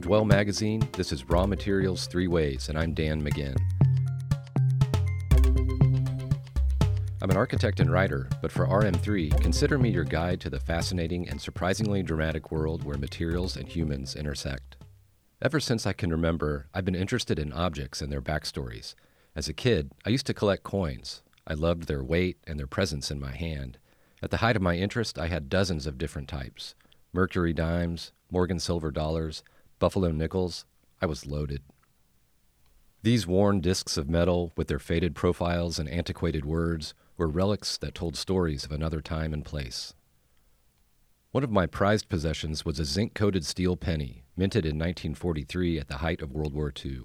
Dwell Magazine, this is Raw Materials Three Ways, and I'm Dan Maginn. I'm an architect and writer, but for RM3, consider me your guide to the fascinating and surprisingly dramatic world where materials and humans intersect. Ever since I can remember, I've been interested in objects and their backstories. As a kid, I used to collect coins. I loved their weight and their presence in my hand. At the height of my interest, I had dozens of different types mercury dimes, Morgan silver dollars, buffalo nickels. I was loaded. These worn discs of metal, with their faded profiles and antiquated words, were relics that told stories of another time and place. One of my prized possessions was a zinc coated steel penny, minted in 1943 at the height of World War II.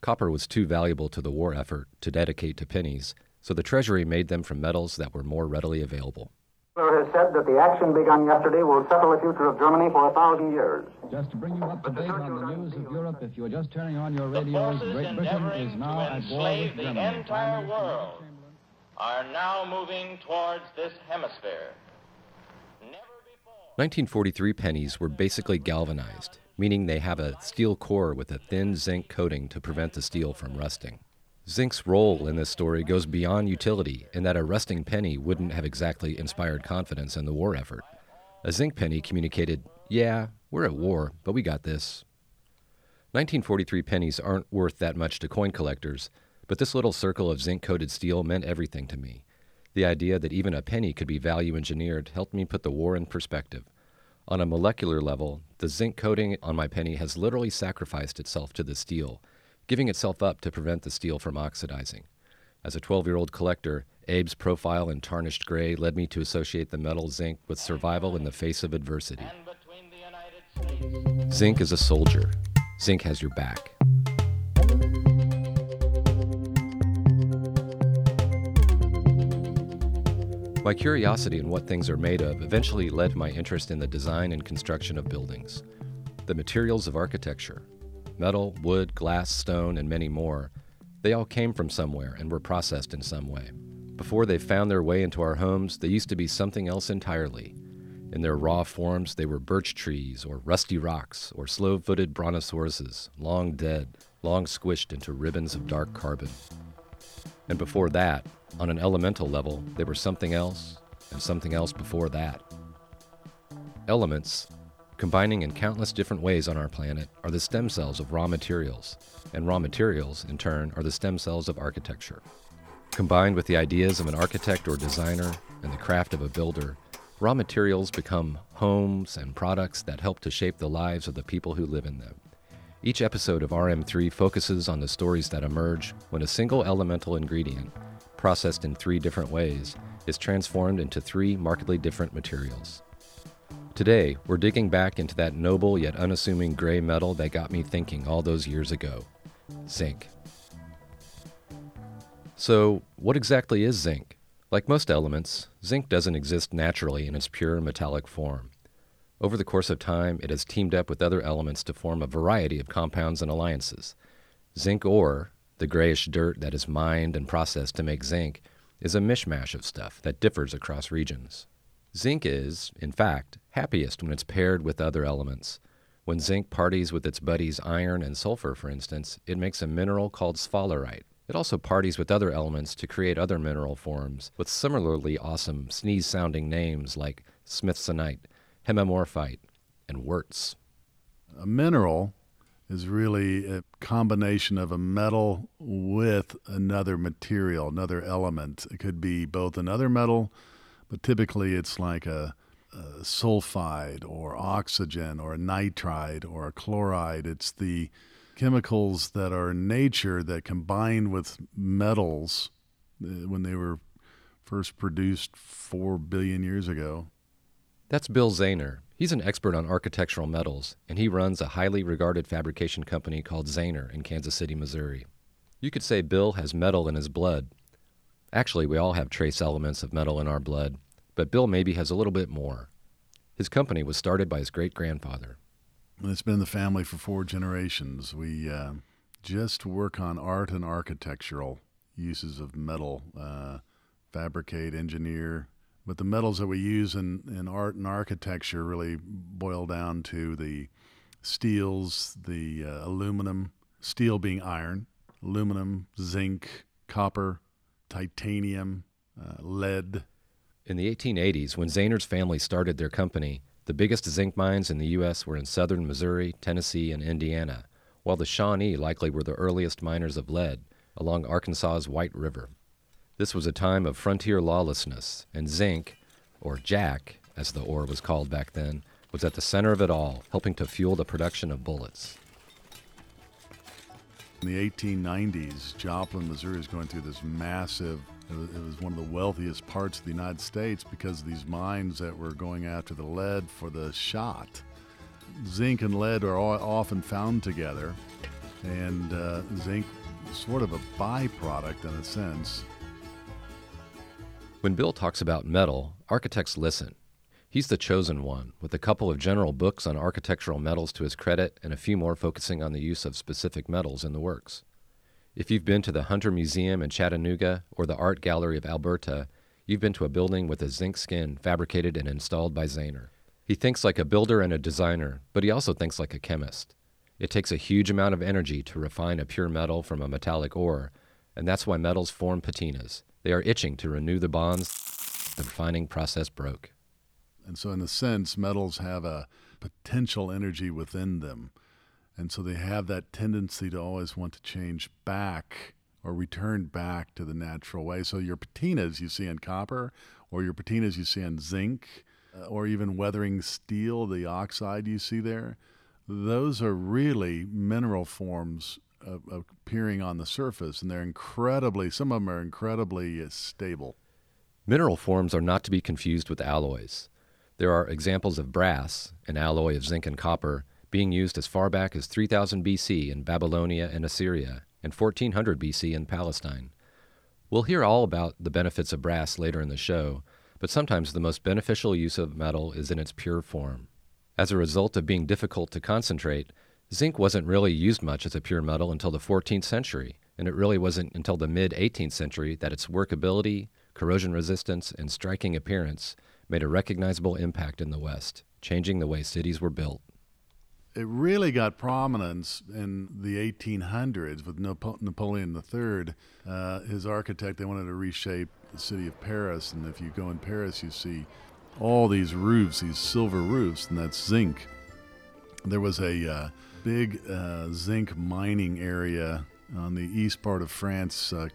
Copper was too valuable to the war effort to dedicate to pennies, so the Treasury made them from metals that were more readily available. Hitler has said that the action begun yesterday will settle the future of Germany for a thousand years. Just to bring you up to date on the news of Europe, if you're just turning on your radios, Great Britain is now at war with the Germany. entire world are now moving towards this hemisphere. 1943 pennies were basically galvanized, meaning they have a steel core with a thin zinc coating to prevent the steel from rusting. Zinc's role in this story goes beyond utility in that a rusting penny wouldn't have exactly inspired confidence in the war effort. A zinc penny communicated, Yeah, we're at war, but we got this. 1943 pennies aren't worth that much to coin collectors, but this little circle of zinc coated steel meant everything to me. The idea that even a penny could be value engineered helped me put the war in perspective. On a molecular level, the zinc coating on my penny has literally sacrificed itself to the steel, giving itself up to prevent the steel from oxidizing. As a 12 year old collector, Abe's profile in tarnished gray led me to associate the metal zinc with survival in the face of adversity. Zinc is a soldier. Zinc has your back. My curiosity in what things are made of eventually led my interest in the design and construction of buildings. The materials of architecture metal, wood, glass, stone, and many more they all came from somewhere and were processed in some way. Before they found their way into our homes, they used to be something else entirely. In their raw forms, they were birch trees, or rusty rocks, or slow footed brontosauruses, long dead, long squished into ribbons of dark carbon. And before that, on an elemental level, they were something else, and something else before that. Elements, combining in countless different ways on our planet, are the stem cells of raw materials, and raw materials, in turn, are the stem cells of architecture. Combined with the ideas of an architect or designer and the craft of a builder, raw materials become homes and products that help to shape the lives of the people who live in them. Each episode of RM3 focuses on the stories that emerge when a single elemental ingredient, processed in three different ways, is transformed into three markedly different materials. Today, we're digging back into that noble yet unassuming gray metal that got me thinking all those years ago zinc. So, what exactly is zinc? Like most elements, zinc doesn't exist naturally in its pure metallic form. Over the course of time, it has teamed up with other elements to form a variety of compounds and alliances. Zinc ore, the grayish dirt that is mined and processed to make zinc, is a mishmash of stuff that differs across regions. Zinc is, in fact, happiest when it's paired with other elements. When zinc parties with its buddies iron and sulfur, for instance, it makes a mineral called sphalerite. It also parties with other elements to create other mineral forms with similarly awesome sneeze sounding names like smithsonite, hemimorphite, and wurtz. A mineral is really a combination of a metal with another material, another element. It could be both another metal, but typically it's like a, a sulfide or oxygen or nitride or chloride. It's the chemicals that are in nature that combine with metals uh, when they were first produced four billion years ago. That's Bill Zahner. He's an expert on architectural metals, and he runs a highly regarded fabrication company called Zahner in Kansas City, Missouri. You could say Bill has metal in his blood. Actually, we all have trace elements of metal in our blood, but Bill maybe has a little bit more. His company was started by his great grandfather. It's been in the family for four generations. We uh, just work on art and architectural uses of metal, uh, fabricate, engineer, but the metals that we use in, in art and architecture really boil down to the steels, the uh, aluminum, steel being iron, aluminum, zinc, copper, titanium, uh, lead. In the 1880s, when Zahner's family started their company, the biggest zinc mines in the U.S. were in southern Missouri, Tennessee, and Indiana, while the Shawnee likely were the earliest miners of lead along Arkansas's White River. This was a time of frontier lawlessness, and zinc, or jack, as the ore was called back then, was at the center of it all, helping to fuel the production of bullets. In the 1890s, Joplin, Missouri is going through this massive, it was one of the wealthiest parts of the United States because of these mines that were going after the lead for the shot. Zinc and lead are often found together, and uh, zinc sort of a byproduct in a sense. When Bill talks about metal, architects listen. He's the chosen one, with a couple of general books on architectural metals to his credit and a few more focusing on the use of specific metals in the works. If you've been to the Hunter Museum in Chattanooga or the Art Gallery of Alberta, you've been to a building with a zinc skin fabricated and installed by Zahner. He thinks like a builder and a designer, but he also thinks like a chemist. It takes a huge amount of energy to refine a pure metal from a metallic ore, and that's why metals form patinas. They are itching to renew the bonds the refining process broke. And so, in a sense, metals have a potential energy within them. And so they have that tendency to always want to change back or return back to the natural way. So, your patinas you see in copper, or your patinas you see in zinc, uh, or even weathering steel, the oxide you see there, those are really mineral forms appearing on the surface, and they're incredibly, some of them are incredibly uh, stable. Mineral forms are not to be confused with alloys. There are examples of brass, an alloy of zinc and copper, being used as far back as 3000 BC in Babylonia and Assyria, and 1400 BC in Palestine. We'll hear all about the benefits of brass later in the show, but sometimes the most beneficial use of metal is in its pure form. As a result of being difficult to concentrate, zinc wasn't really used much as a pure metal until the 14th century, and it really wasn't until the mid 18th century that its workability, corrosion resistance, and striking appearance made a recognizable impact in the West, changing the way cities were built. It really got prominence in the 1800s with Napoleon III. Uh, his architect, they wanted to reshape the city of Paris, and if you go in Paris, you see all these roofs, these silver roofs, and that's zinc. There was a uh, big uh, zinc mining area on the east part of France uh,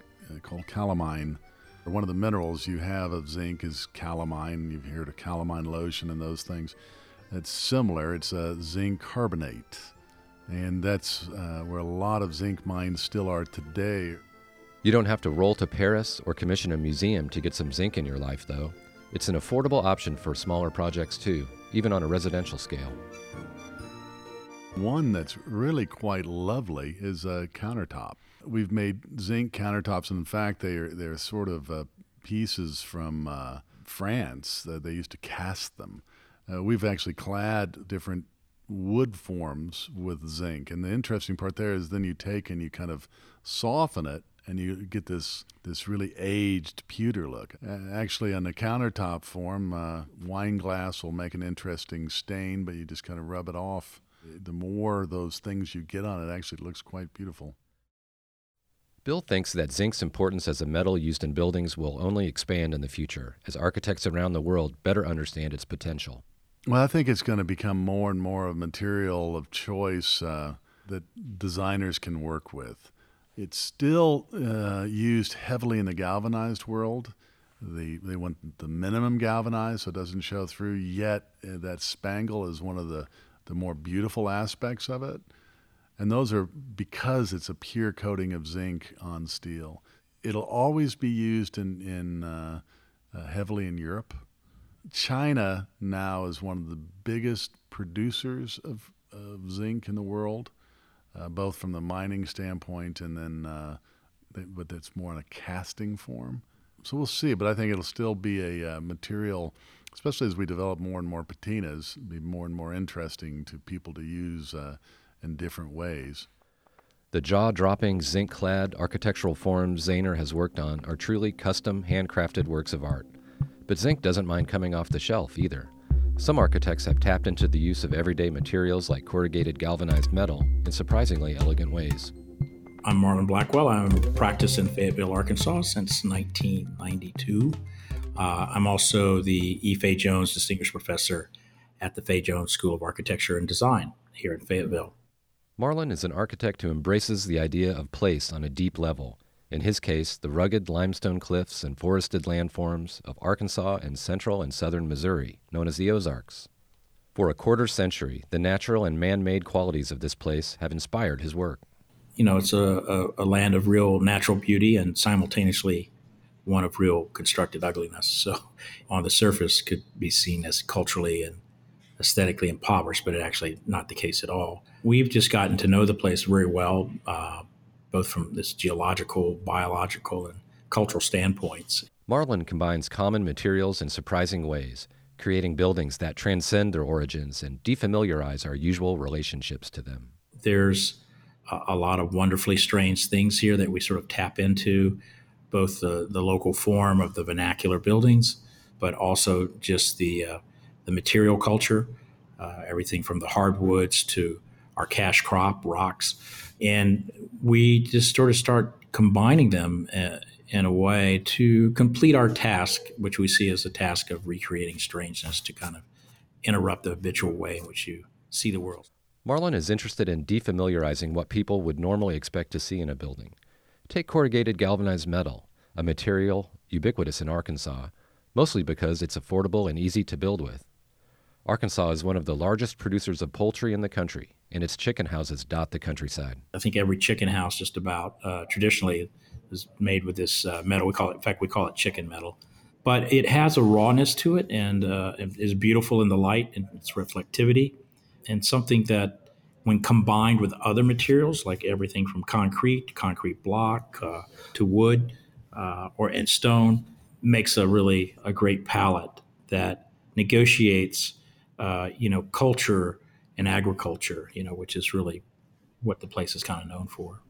called calamine one of the minerals you have of zinc is calamine. You've heard of calamine lotion and those things. It's similar. It's a zinc carbonate. And that's uh, where a lot of zinc mines still are today. You don't have to roll to Paris or commission a museum to get some zinc in your life, though. It's an affordable option for smaller projects, too, even on a residential scale. One that's really quite lovely is a countertop we've made zinc countertops. And in fact, they're they're sort of uh, pieces from uh, France that they used to cast them. Uh, we've actually clad different wood forms with zinc. And the interesting part there is then you take and you kind of soften it and you get this this really aged pewter look. actually, on the countertop form, uh, wine glass will make an interesting stain, but you just kind of rub it off. The more those things you get on it, actually looks quite beautiful. Bill thinks that zinc's importance as a metal used in buildings will only expand in the future as architects around the world better understand its potential. Well, I think it's going to become more and more a material of choice uh, that designers can work with. It's still uh, used heavily in the galvanized world. The, they want the minimum galvanized so it doesn't show through, yet uh, that spangle is one of the, the more beautiful aspects of it and those are because it's a pure coating of zinc on steel. It'll always be used in, in uh, uh, heavily in Europe. China now is one of the biggest producers of, of zinc in the world, uh, both from the mining standpoint and then, uh, but it's more in a casting form. So we'll see, but I think it'll still be a uh, material, especially as we develop more and more patinas, be more and more interesting to people to use uh, in different ways. The jaw dropping, zinc clad architectural forms Zahner has worked on are truly custom, handcrafted works of art. But zinc doesn't mind coming off the shelf either. Some architects have tapped into the use of everyday materials like corrugated galvanized metal in surprisingly elegant ways. I'm Marlon Blackwell. I'm practiced in Fayetteville, Arkansas since 1992. Uh, I'm also the E. Fay Jones Distinguished Professor at the Fay Jones School of Architecture and Design here in Fayetteville. Marlon is an architect who embraces the idea of place on a deep level. In his case, the rugged limestone cliffs and forested landforms of Arkansas and central and southern Missouri, known as the Ozarks. For a quarter century, the natural and man made qualities of this place have inspired his work. You know, it's a, a, a land of real natural beauty and simultaneously one of real constructed ugliness. So, on the surface, could be seen as culturally and aesthetically impoverished, but it's actually not the case at all. We've just gotten to know the place very well, uh, both from this geological, biological, and cultural standpoints. Marlon combines common materials in surprising ways, creating buildings that transcend their origins and defamiliarize our usual relationships to them. There's a, a lot of wonderfully strange things here that we sort of tap into, both the, the local form of the vernacular buildings, but also just the uh, the material culture, uh, everything from the hardwoods to our cash crop rocks, and we just sort of start combining them uh, in a way to complete our task, which we see as a task of recreating strangeness to kind of interrupt the habitual way in which you see the world. Marlon is interested in defamiliarizing what people would normally expect to see in a building. Take corrugated galvanized metal, a material ubiquitous in Arkansas, mostly because it's affordable and easy to build with. Arkansas is one of the largest producers of poultry in the country, and its chicken houses dot the countryside. I think every chicken house, just about uh, traditionally, is made with this uh, metal. We call it, in fact, we call it chicken metal. But it has a rawness to it and uh, is beautiful in the light and its reflectivity, and something that, when combined with other materials like everything from concrete, concrete block, uh, to wood, uh, or and stone, makes a really a great palette that negotiates uh, you know, culture and agriculture, you know, which is really what the place is kind of known for.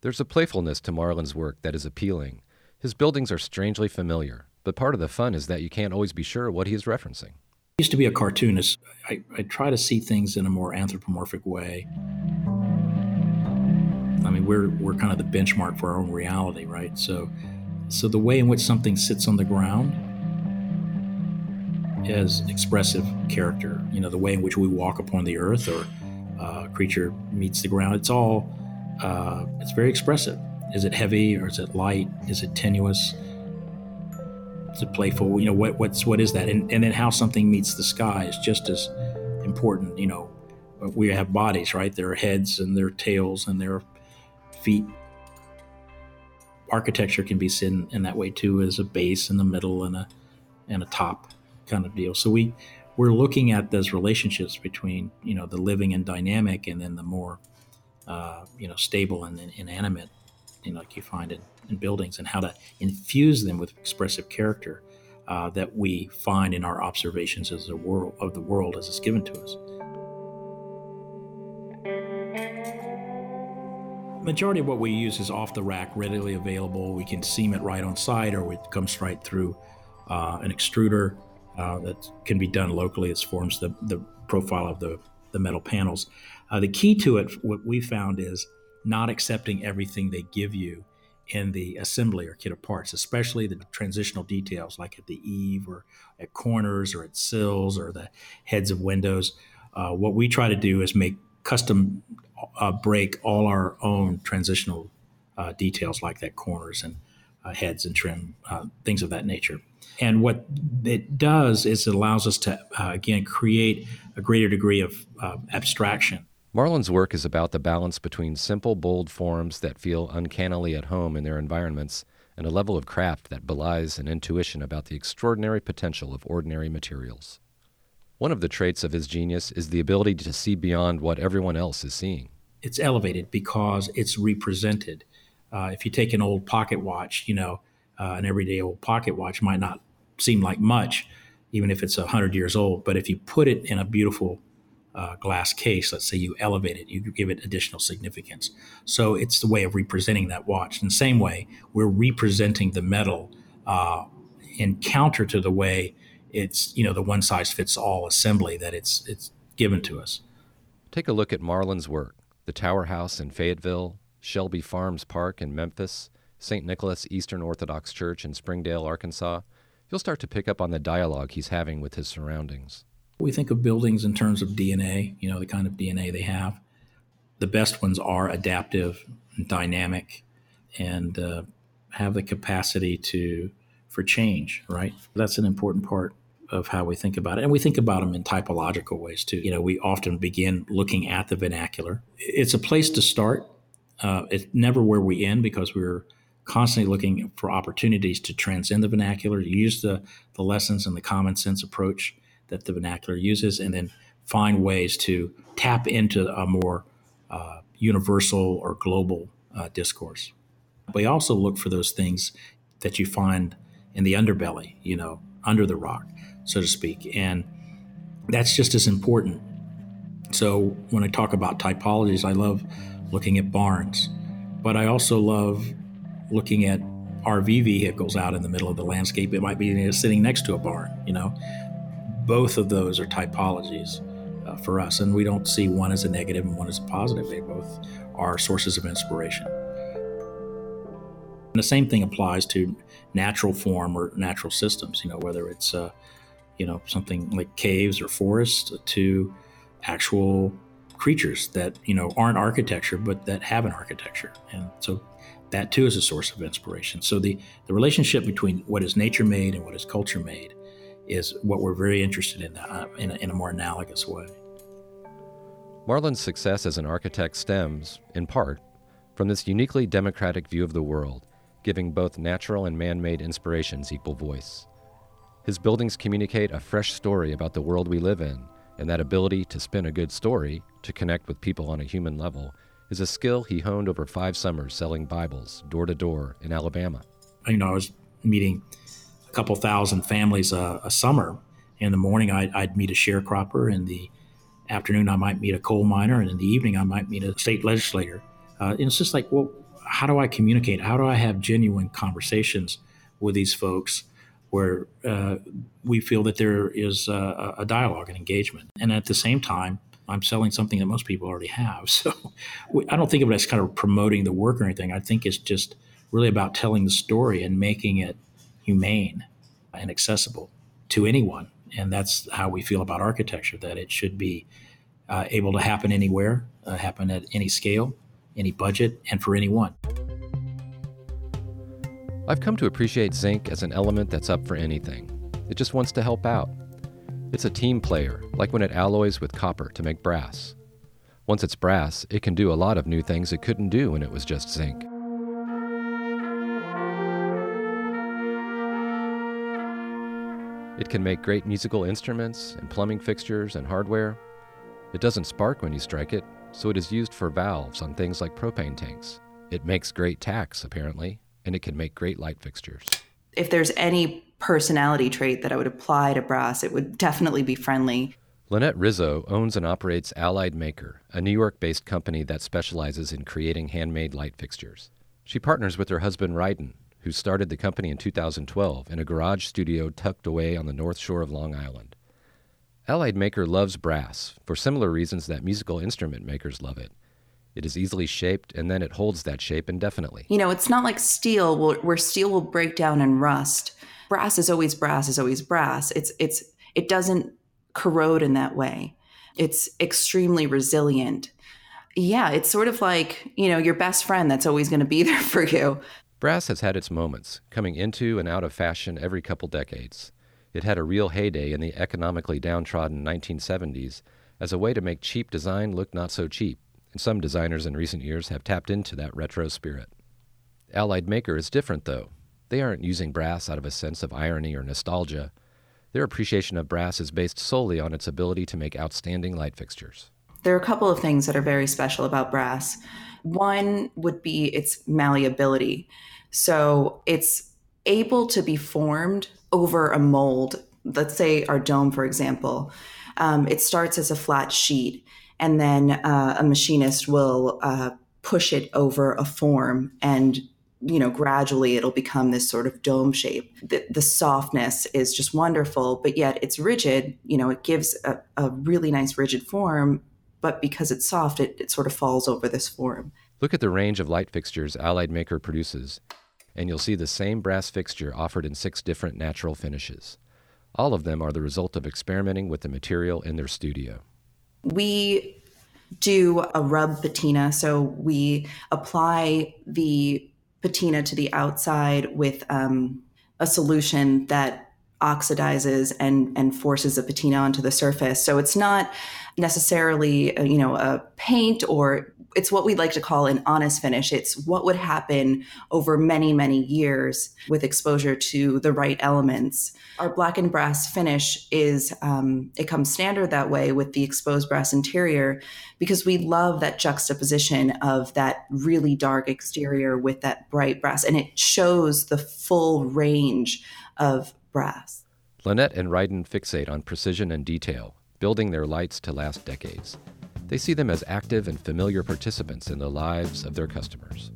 There's a playfulness to Marlon's work that is appealing. His buildings are strangely familiar, but part of the fun is that you can't always be sure what he is referencing. I used to be a cartoonist. I, I try to see things in a more anthropomorphic way. I mean, we're, we're kind of the benchmark for our own reality, right? So, so the way in which something sits on the ground as expressive character. You know, the way in which we walk upon the earth or uh, creature meets the ground. It's all, uh, it's very expressive. Is it heavy or is it light? Is it tenuous? Is it playful? You know, what, what's, what is that? And, and then how something meets the sky is just as important. You know, we have bodies, right? There are heads and there are tails and there are feet. Architecture can be seen in that way too, as a base in the middle and a and a top kind of deal. So we we're looking at those relationships between you know the living and dynamic, and then the more uh, you know stable and, inanimate, you know, like you find in, in, buildings, and how to infuse them with expressive character uh, that we find in our observations as a world of the world as it's given to us. Majority of what we use is off the rack, readily available. We can seam it right on site, or it comes right through uh, an extruder uh, that can be done locally. It forms the, the profile of the, the metal panels. Uh, the key to it, what we found is not accepting everything they give you in the assembly or kit of parts, especially the transitional details like at the eave or at corners or at sills or the heads of windows. Uh, what we try to do is make custom uh, break all our own transitional uh, details like that corners and uh, heads and trim, uh, things of that nature. And what it does is it allows us to, uh, again, create a greater degree of uh, abstraction. Marlon's work is about the balance between simple, bold forms that feel uncannily at home in their environments and a level of craft that belies an intuition about the extraordinary potential of ordinary materials. One of the traits of his genius is the ability to see beyond what everyone else is seeing. It's elevated because it's represented uh, if you take an old pocket watch, you know, uh, an everyday old pocket watch might not seem like much, even if it's 100 years old. But if you put it in a beautiful uh, glass case, let's say you elevate it, you give it additional significance. So it's the way of representing that watch. In the same way, we're representing the metal uh, in counter to the way it's you know the one size fits all assembly that it's it's given to us. Take a look at Marlon's work: the Tower House in Fayetteville, Shelby Farms Park in Memphis, St. Nicholas Eastern Orthodox Church in Springdale, Arkansas. You'll start to pick up on the dialogue he's having with his surroundings. We think of buildings in terms of DNA, you know, the kind of DNA they have. The best ones are adaptive, and dynamic, and uh, have the capacity to for change. Right, that's an important part of how we think about it, and we think about them in typological ways too. You know, we often begin looking at the vernacular. It's a place to start. Uh, it's never where we end because we're constantly looking for opportunities to transcend the vernacular, use the the lessons and the common sense approach that the vernacular uses, and then find ways to tap into a more uh, universal or global uh, discourse. We also look for those things that you find in the underbelly, you know, under the rock, so to speak. And that's just as important. So when I talk about typologies, I love looking at barns, but I also love looking at RV vehicles out in the middle of the landscape. It might be sitting next to a barn, you know both of those are typologies uh, for us, and we don't see one as a negative and one as a positive. They both are sources of inspiration. And the same thing applies to natural form or natural systems. You know, whether it's uh, you know something like caves or forests to actual creatures that you know aren't architecture but that have an architecture, and so that too is a source of inspiration. So the the relationship between what is nature made and what is culture made is what we're very interested in uh, in, a, in a more analogous way. Marlon's success as an architect stems, in part, from this uniquely democratic view of the world, giving both natural and man made inspirations equal voice. His buildings communicate a fresh story about the world we live in, and that ability to spin a good story, to connect with people on a human level, is a skill he honed over five summers selling Bibles door to door in Alabama. You know, I was meeting a couple thousand families a, a summer. In the morning, I'd, I'd, meet a sharecropper. In the afternoon, I might meet a coal miner. And in the evening, I might meet a state legislator. Uh, and it's just like, well, how do I communicate? How do I have genuine conversations with these folks where uh, we feel that there is a, a dialogue and engagement? And at the same time, I'm selling something that most people already have. So I don't think of it as kind of promoting the work or anything. I think it's just really about telling the story and making it humane and accessible to anyone. And that's how we feel about architecture that it should be uh, able to happen anywhere, uh, happen at any scale, any budget, and for anyone. I've come to appreciate zinc as an element that's up for anything. It just wants to help out. It's a team player, like when it alloys with copper to make brass. Once it's brass, it can do a lot of new things it couldn't do when it was just zinc. It can make great musical instruments and plumbing fixtures and hardware. It doesn't spark when you strike it, so it is used for valves on things like propane tanks. It makes great tacks, apparently, and it can make great light fixtures. If there's any personality trait that I would apply to brass, it would definitely be friendly. Lynette Rizzo owns and operates Allied Maker, a New York based company that specializes in creating handmade light fixtures. She partners with her husband, Ryden, who started the company in 2012 in a garage studio tucked away on the north shore of Long Island. Allied Maker loves brass for similar reasons that musical instrument makers love it. It is easily shaped and then it holds that shape indefinitely. You know, it's not like steel where steel will break down and rust. Brass is always brass is always brass. It's it's it doesn't corrode in that way. It's extremely resilient. Yeah, it's sort of like, you know, your best friend that's always going to be there for you. Brass has had its moments, coming into and out of fashion every couple decades. It had a real heyday in the economically downtrodden 1970s as a way to make cheap design look not so cheap, and some designers in recent years have tapped into that retro spirit. Allied Maker is different, though. They aren't using brass out of a sense of irony or nostalgia. Their appreciation of brass is based solely on its ability to make outstanding light fixtures. There are a couple of things that are very special about brass. One would be its malleability. So it's able to be formed over a mold. Let's say our dome, for example. Um, it starts as a flat sheet, and then uh, a machinist will uh, push it over a form and you know, gradually it'll become this sort of dome shape. The, the, softness is just wonderful, but yet it's rigid. You know, it gives a, a really nice rigid form, but because it's soft, it, it sort of falls over this form. Look at the range of light fixtures Allied Maker produces, and you'll see the same brass fixture offered in six different natural finishes. All of them are the result of experimenting with the material in their studio. We do a rub patina. So we apply the patina to the outside with um, a solution that oxidizes and and forces a patina onto the surface. So it's not necessarily uh, you know a paint or it's what we'd like to call an honest finish. It's what would happen over many, many years with exposure to the right elements. Our black and brass finish is, um, it comes standard that way with the exposed brass interior because we love that juxtaposition of that really dark exterior with that bright brass. And it shows the full range of brass. Lynette and Ryden fixate on precision and detail, building their lights to last decades. They see them as active and familiar participants in the lives of their customers.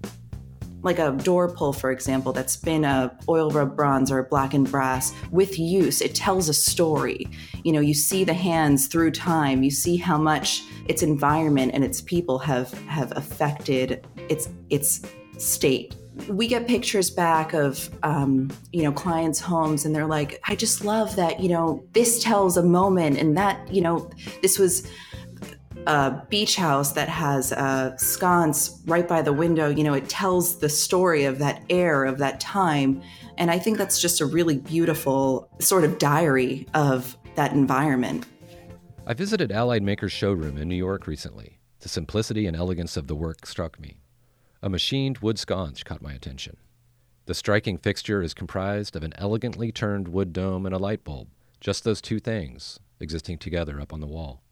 Like a door pull, for example, that's been a oil rub bronze or black and brass with use, it tells a story. You know, you see the hands through time, you see how much its environment and its people have have affected its its state we get pictures back of um, you know clients homes and they're like i just love that you know this tells a moment and that you know this was a beach house that has a sconce right by the window, you know, it tells the story of that air of that time. And I think that's just a really beautiful sort of diary of that environment. I visited Allied Maker's showroom in New York recently. The simplicity and elegance of the work struck me. A machined wood sconce caught my attention. The striking fixture is comprised of an elegantly turned wood dome and a light bulb, just those two things existing together up on the wall.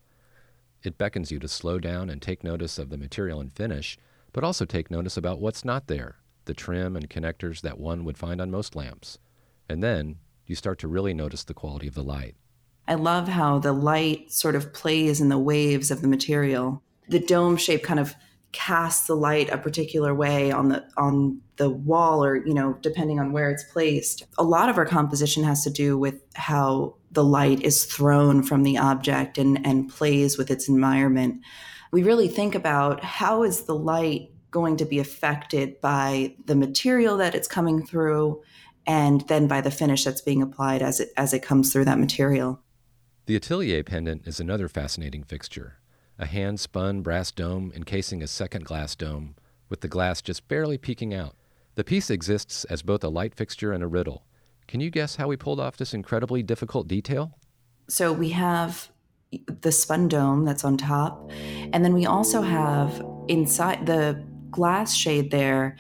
It beckons you to slow down and take notice of the material and finish, but also take notice about what's not there the trim and connectors that one would find on most lamps. And then you start to really notice the quality of the light. I love how the light sort of plays in the waves of the material. The dome shape kind of casts the light a particular way on the on the wall or you know depending on where it's placed. A lot of our composition has to do with how the light is thrown from the object and and plays with its environment. We really think about how is the light going to be affected by the material that it's coming through and then by the finish that's being applied as it as it comes through that material. The atelier pendant is another fascinating fixture a hand spun brass dome encasing a second glass dome, with the glass just barely peeking out. The piece exists as both a light fixture and a riddle. Can you guess how we pulled off this incredibly difficult detail? So we have the spun dome that's on top, and then we also have inside the glass shade there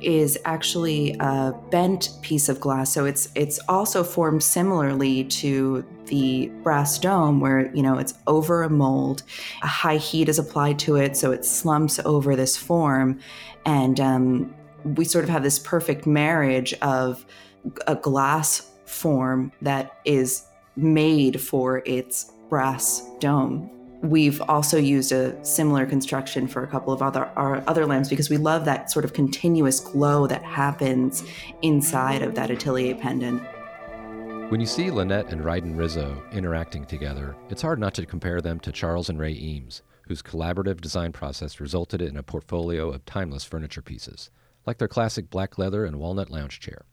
is actually a bent piece of glass. So it's it's also formed similarly to the brass dome where, you know, it's over a mold. A high heat is applied to it, so it slumps over this form. And um, we sort of have this perfect marriage of a glass form that is made for its brass dome We've also used a similar construction for a couple of other our other lamps because we love that sort of continuous glow that happens inside of that atelier pendant. When you see Lynette and Ryden Rizzo interacting together, it's hard not to compare them to Charles and Ray Eames, whose collaborative design process resulted in a portfolio of timeless furniture pieces, like their classic black leather and walnut lounge chair.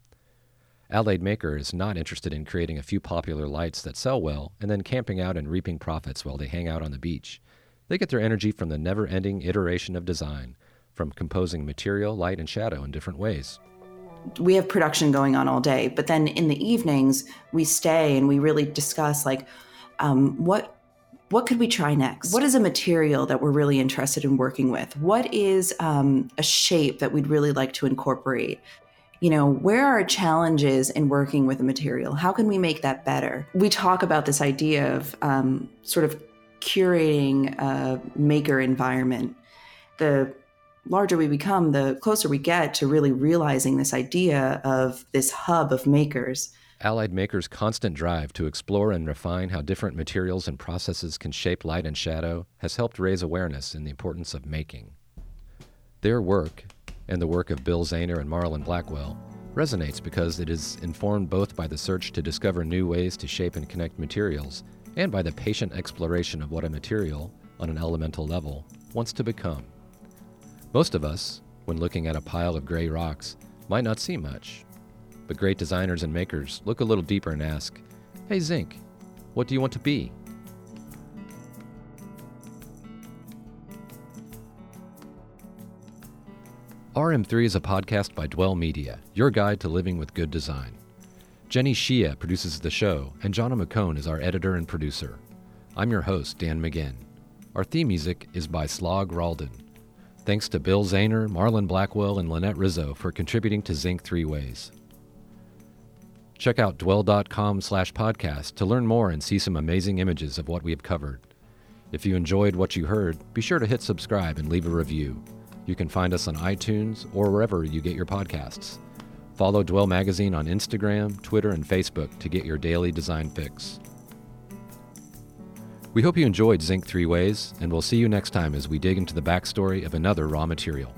Allied Maker is not interested in creating a few popular lights that sell well and then camping out and reaping profits while they hang out on the beach. They get their energy from the never ending iteration of design, from composing material, light, and shadow in different ways. We have production going on all day, but then in the evenings, we stay and we really discuss like um, what what could we try next? What is a material that we're really interested in working with? What is um, a shape that we'd really like to incorporate? You know, where are challenges in working with a material? How can we make that better? We talk about this idea of um, sort of curating a maker environment. The larger we become, the closer we get to really realizing this idea of this hub of makers. Allied Makers' constant drive to explore and refine how different materials and processes can shape light and shadow has helped raise awareness in the importance of making. Their work and the work of Bill Zahner and Marlon Blackwell resonates because it is informed both by the search to discover new ways to shape and connect materials and by the patient exploration of what a material, on an elemental level, wants to become. Most of us, when looking at a pile of gray rocks, might not see much. But great designers and makers look a little deeper and ask, Hey, zinc, what do you want to be? RM3 is a podcast by Dwell Media, your guide to living with good design. Jenny Shia produces the show, and Jonna McCone is our editor and producer. I'm your host, Dan Maginn. Our theme music is by Slog Ralden. Thanks to Bill Zahner, Marlon Blackwell, and Lynette Rizzo for contributing to Zinc Three Ways. Check out dwell.com slash podcast to learn more and see some amazing images of what we have covered. If you enjoyed what you heard, be sure to hit subscribe and leave a review. You can find us on iTunes or wherever you get your podcasts. Follow Dwell Magazine on Instagram, Twitter, and Facebook to get your daily design fix. We hope you enjoyed Zinc Three Ways, and we'll see you next time as we dig into the backstory of another raw material.